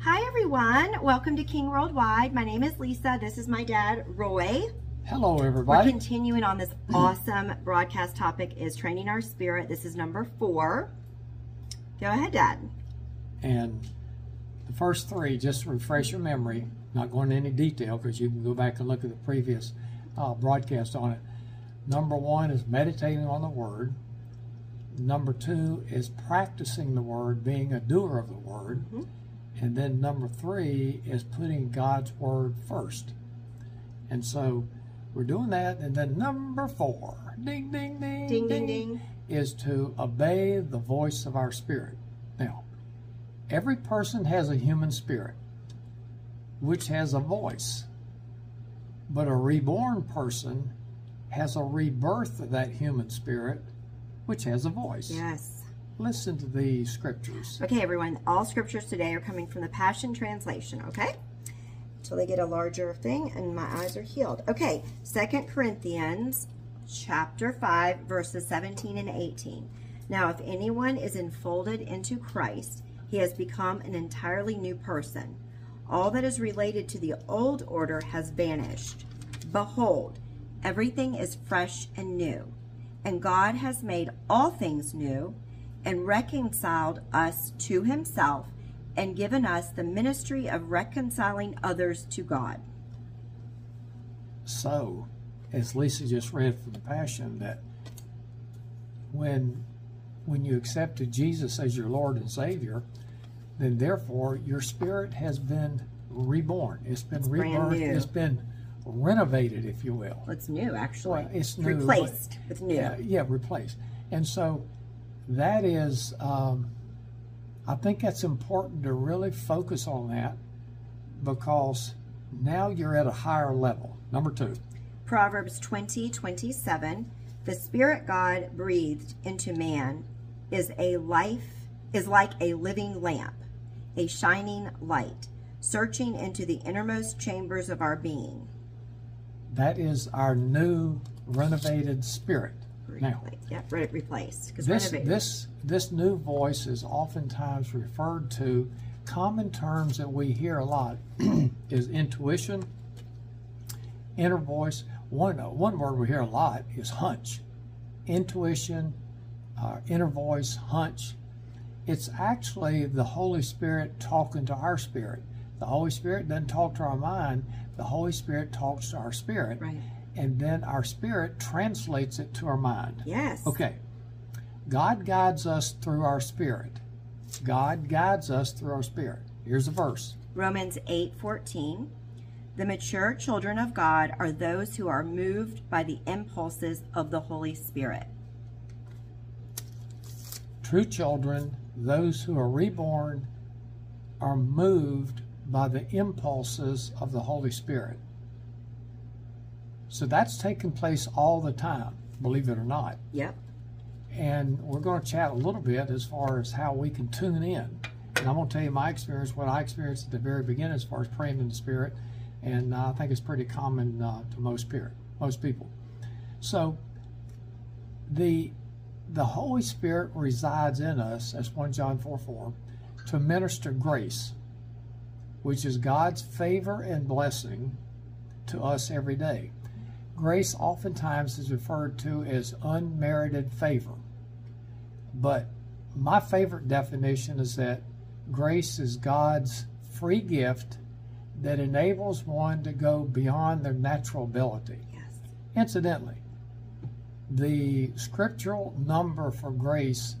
Hi everyone, welcome to King Worldwide. My name is Lisa. This is my dad, Roy. Hello, everybody. We're continuing on this awesome broadcast topic is training our spirit. This is number four. Go ahead, Dad. And the first three, just to refresh your memory, not going into any detail because you can go back and look at the previous uh, broadcast on it. Number one is meditating on the Word. Number two is practicing the Word, being a doer of the Word. Mhm. And then number three is putting God's Word first. And so we're doing that. And then number four, ding, ding, ding, Ding, ding, ding. is to obey the voice of our spirit. Now, every person has a human spirit, which has a voice. But a reborn person has a rebirth of that human spirit, which has a voice. Yes. Listen to the scriptures. Okay, everyone. All scriptures today are coming from the Passion Translation, okay? Until they get a larger thing and my eyes are healed. Okay, Second Corinthians chapter 5, verses 17 and 18. Now, if anyone is enfolded into Christ, he has become an entirely new person. All that is related to the old order has vanished. Behold, everything is fresh and new. And God has made all things new and reconciled us to himself and given us the ministry of reconciling others to God. So, as Lisa just read from the Passion, that when when you accepted Jesus as your Lord and Savior, then therefore your spirit has been reborn. It's been brand rebirthed. It's been renovated, if you will. It's new, actually. Well, it's new, Replaced with new. Yeah, yeah, replaced. And so that is, um, I think that's important to really focus on that because now you're at a higher level. Number two. Proverbs 20, 27. The Spirit God breathed into man is a life is like a living lamp, a shining light, searching into the innermost chambers of our being. That is our new renovated spirit. Now, yeah, re- replaced. This this this new voice is oftentimes referred to. Common terms that we hear a lot is intuition, inner voice. One one word we hear a lot is hunch, intuition, uh, inner voice, hunch. It's actually the Holy Spirit talking to our spirit. The Holy Spirit doesn't talk to our mind. The Holy Spirit talks to our spirit, Right. And then our spirit translates it to our mind. Yes. Okay. God guides us through our spirit. God guides us through our spirit. Here's a verse. Romans 8:14 The mature children of God are those who are moved by the impulses of the Holy Spirit. True children, those who are reborn, are moved by the impulses of the Holy Spirit. So that's taking place all the time, believe it or not. Yep. and we're going to chat a little bit as far as how we can tune in. And I'm going to tell you my experience, what I experienced at the very beginning as far as praying in the Spirit, and uh, I think it's pretty common uh, to most spirit, most people. So, the the Holy Spirit resides in us, as 1 John 4 4, to minister grace, which is God's favor and blessing to us every day. Grace oftentimes is referred to as unmerited favor. But my favorite definition is that grace is God's free gift that enables one to go beyond their natural ability. Yes. Incidentally, the scriptural number for grace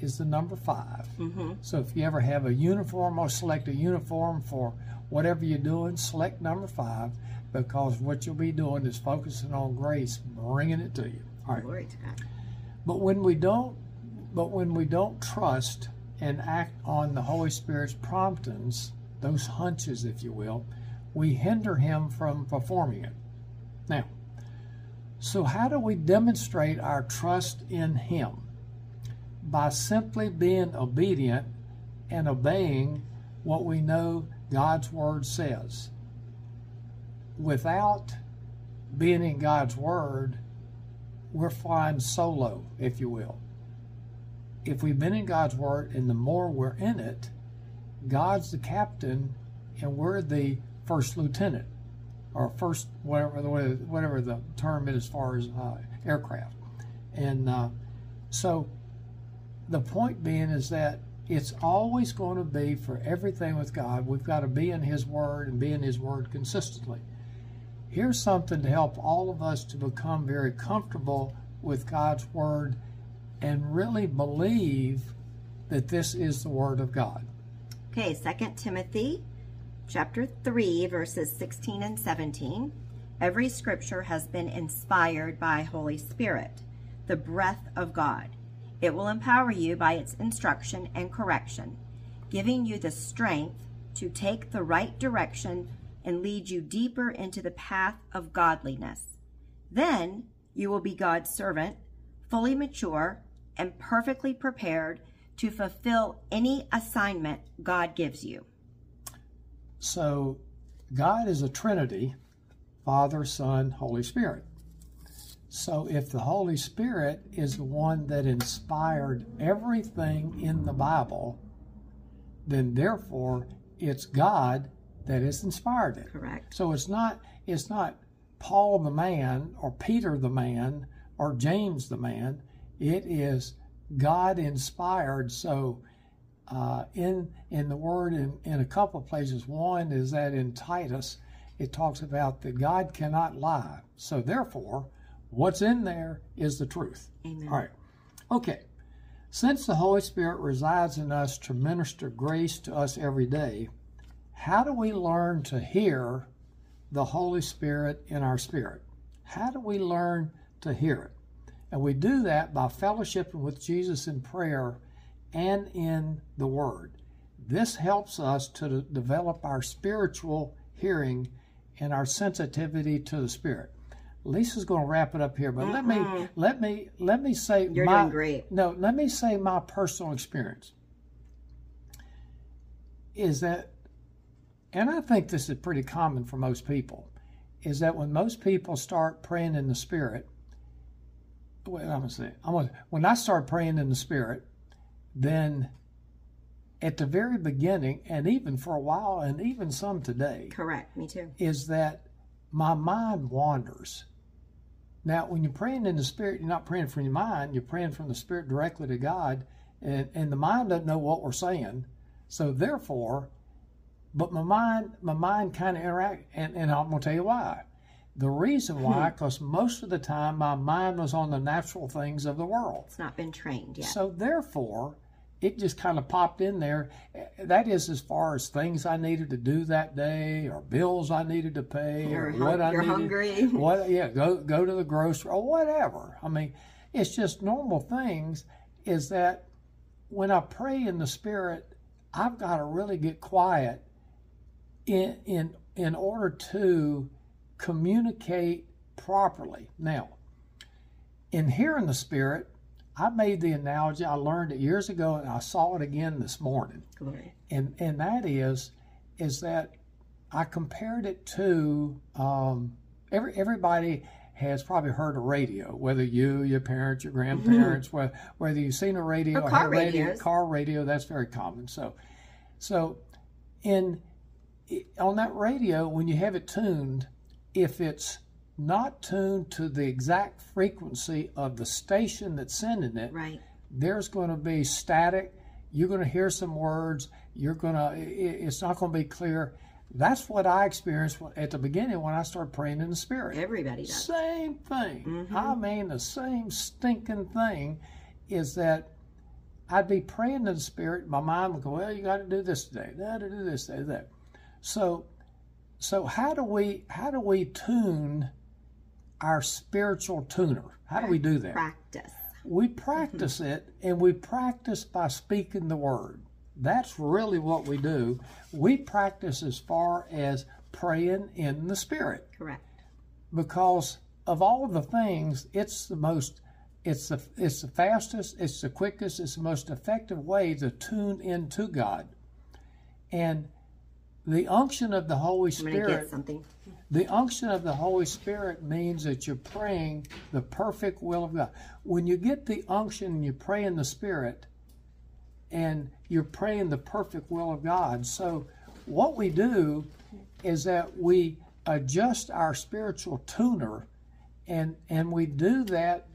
is the number five. Mm-hmm. So if you ever have a uniform or select a uniform for whatever you're doing, select number five because what you'll be doing is focusing on grace, bringing it to you. All right. Glory to God. But when we don't, but when we don't trust and act on the Holy Spirit's promptings, those hunches, if you will, we hinder Him from performing it. Now, so how do we demonstrate our trust in Him? By simply being obedient and obeying what we know God's Word says. Without being in God's Word, we're flying solo, if you will. If we've been in God's Word and the more we're in it, God's the captain and we're the first lieutenant or first whatever the whatever the term is as far as uh, aircraft. And uh, so the point being is that it's always going to be for everything with God, we've got to be in His Word and be in His Word consistently. Here's something to help all of us to become very comfortable with God's Word and really believe that this is the Word of God. Okay, Second Timothy chapter 3, verses 16 and 17. Every scripture has been inspired by Holy Spirit, the breath of God. It will empower you by its instruction and correction, giving you the strength to take the right direction and lead you deeper into the path of godliness. Then you will be God's servant, fully mature and perfectly prepared to fulfill any assignment God gives you. So, God is a Trinity Father, Son, Holy Spirit. So, if the Holy Spirit is the one that inspired everything in the Bible, then therefore it's God that has inspired it. Correct. So it's not it's not Paul the man or Peter the man or James the man. It is God inspired. So uh, in in the word in, in a couple of places. One is that in Titus, it talks about that God cannot lie. So therefore, what's in there is the truth. Amen. All right. Okay. Since the Holy Spirit resides in us to minister grace to us every day, how do we learn to hear the Holy Spirit in our spirit? How do we learn to hear it? And we do that by fellowshipping with Jesus in prayer and in the Word. This helps us to develop our spiritual hearing and our sensitivity to the Spirit. Lisa's going to wrap it up here, but let me let me let me say You're my, doing great. No, let me say my personal experience is that, and I think this is pretty common for most people, is that when most people start praying in the Spirit, well, I'm gonna say, I'm gonna, when I start praying in the Spirit, then at the very beginning, and even for a while, and even some today, Correct. Me too. is that my mind wanders. Now, when you're praying in the Spirit, you're not praying from your mind, you're praying from the Spirit directly to God, and, and the mind doesn't know what we're saying. So therefore, but my mind, my mind kind of interact, and, and I'm gonna tell you why. The reason why, hmm. because most of the time my mind was on the natural things of the world. It's not been trained yet. So therefore, it just kind of popped in there. That is as far as things I needed to do that day, or bills I needed to pay, You're or hun- what I you're needed. hungry. What? Yeah, go go to the grocery or whatever. I mean, it's just normal things. Is that when I pray in the Spirit, I've got to really get quiet in in in order to communicate properly. Now, in hearing the Spirit, I made the analogy. I learned it years ago, and I saw it again this morning. Glory. And and that is, is that I compared it to um, every everybody has probably heard a radio, whether you, your parents, your grandparents, whether, whether you've seen a radio Or or car a radio, radios. car radio, that's very common. So, so in on that radio, when you have it tuned, if it's not tuned to the exact frequency of the station that's sending it, Right. there's going to be static. You're going to hear some words. You're going to, it's not going to be clear. That's what I experienced at the beginning when I started praying in the Spirit. Everybody does. Same thing. Mm-hmm. I mean, the same stinking thing is that I'd be praying in the Spirit. My mind would go, "Well, you got to do this today. Got to do this, do that." So, so how do we how do we tune our spiritual tuner? How do we do that? Practice. We practice it, and we practice by speaking the word. That's really what we do. We practice as far as praying in the Spirit Correct. because of all the things, it's the most, it's the it's the fastest, it's the quickest, it's the most effective way to tune into God. And the unction of the Holy Spirit, something. the unction of the Holy Spirit means that you're praying the perfect will of God. When you get the unction and you pray in the Spirit, and you're praying the perfect will of God. So, what we do is that we adjust our spiritual tuner, and and we do that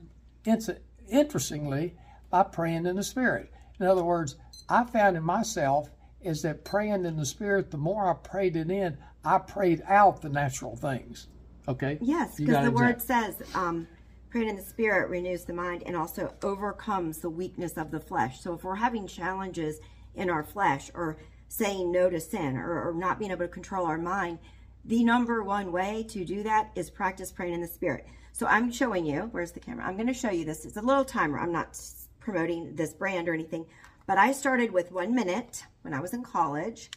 interestingly by praying in the Spirit. In other words, I found in myself is that praying in the Spirit, the more I prayed it in, I prayed out the natural things. Okay? Yes, because the word says, um, praying in the Spirit renews the mind and also overcomes the weakness of the flesh. So if we're having challenges in our flesh or saying no to sin or, or not being able to control our mind, the number one way to do that is practice praying in the Spirit. So I'm showing you, where's the camera? I'm going to show you this. It's a little timer. I'm not promoting this brand or anything, but I started with one minute when I was in college,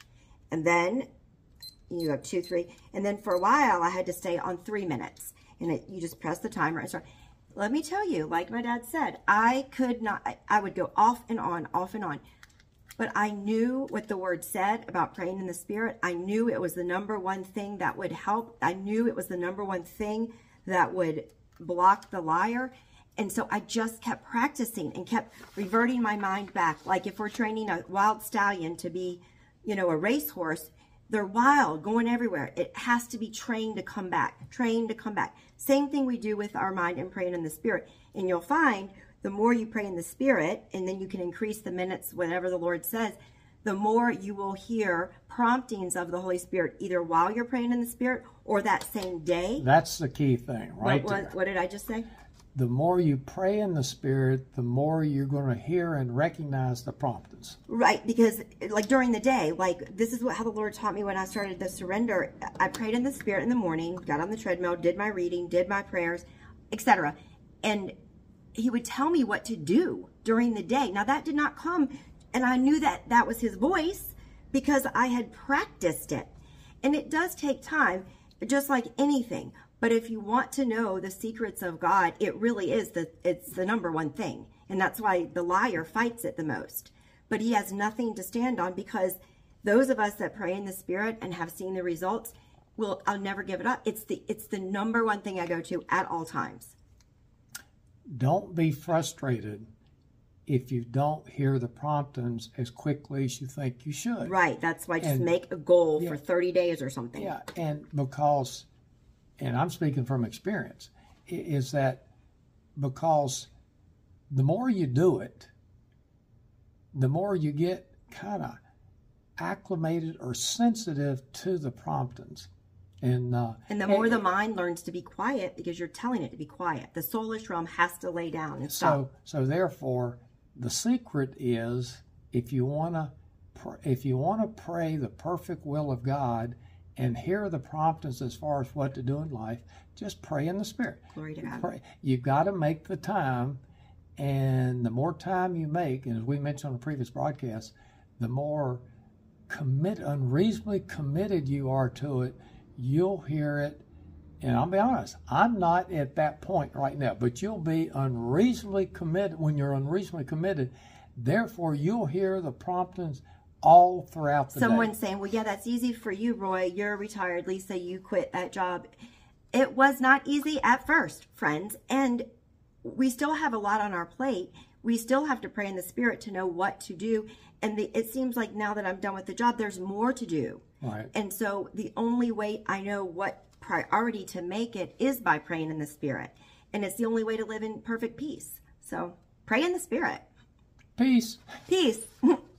and then you have two, three, and then for a while I had to stay on three minutes, and it, you just press the timer and start. Let me tell you, like my dad said, I could not, I, I would go off and on, off and on. But I knew what the word said about praying in the spirit. I knew it was the number one thing that would help. I knew it was the number one thing that would block the liar. And so I just kept practicing and kept reverting my mind back. Like if we're training a wild stallion to be, you know, a racehorse, they're wild, going everywhere. It has to be trained to come back, trained to come back. Same thing we do with our mind and praying in the spirit. And you'll find the more you pray in the spirit, and then you can increase the minutes, whatever the Lord says, the more you will hear promptings of the Holy Spirit, either while you're praying in the Spirit or that same day. That's the key thing, right? What, what, what did I just say? The more you pray in the Spirit, the more you're going to hear and recognize the promptings. Right, because like during the day, like this is what how the Lord taught me when I started the surrender. I prayed in the Spirit in the morning, got on the treadmill, did my reading, did my prayers, etc. And He would tell me what to do during the day. Now that did not come and I knew that that was his voice because I had practiced it. And it does take time, just like anything. But if you want to know the secrets of God, it really is the it's the number one thing. And that's why the liar fights it the most. But he has nothing to stand on because those of us that pray in the spirit and have seen the results will I'll never give it up. It's the it's the number one thing I go to at all times. Don't be frustrated if you don't hear the promptings as quickly as you think you should. Right. That's why just and, make a goal yeah, for 30 days or something. Yeah. And because, and I'm speaking from experience, is that because the more you do it, the more you get kind of acclimated or sensitive to the promptings. And, uh, and the more and, the mind learns to be quiet because you're telling it to be quiet, the soulish realm has to lay down and stop. So, so therefore, the secret is if you want to if you want to pray the perfect will of God and hear the promptings as far as what to do in life, just pray in the Spirit. Glory to God. Pray. You've got to make the time, and the more time you make, and as we mentioned on the previous broadcast, the more commit unreasonably committed you are to it, you'll hear it and I'll be honest, I'm not at that point right now, but you'll be unreasonably committed when you're unreasonably committed. Therefore, you'll hear the promptings all throughout the Someone day. saying, Well, yeah, that's easy for you, Roy. You're retired. Lisa, you quit that job. It was not easy at first, friends. And we still have a lot on our plate. We still have to pray in the spirit to know what to do. And the, it seems like now that I'm done with the job, there's more to do. Right. And so the only way I know what priority to make it is by praying in the Spirit. And it's the only way to live in perfect peace. So pray in the Spirit. Peace. Peace.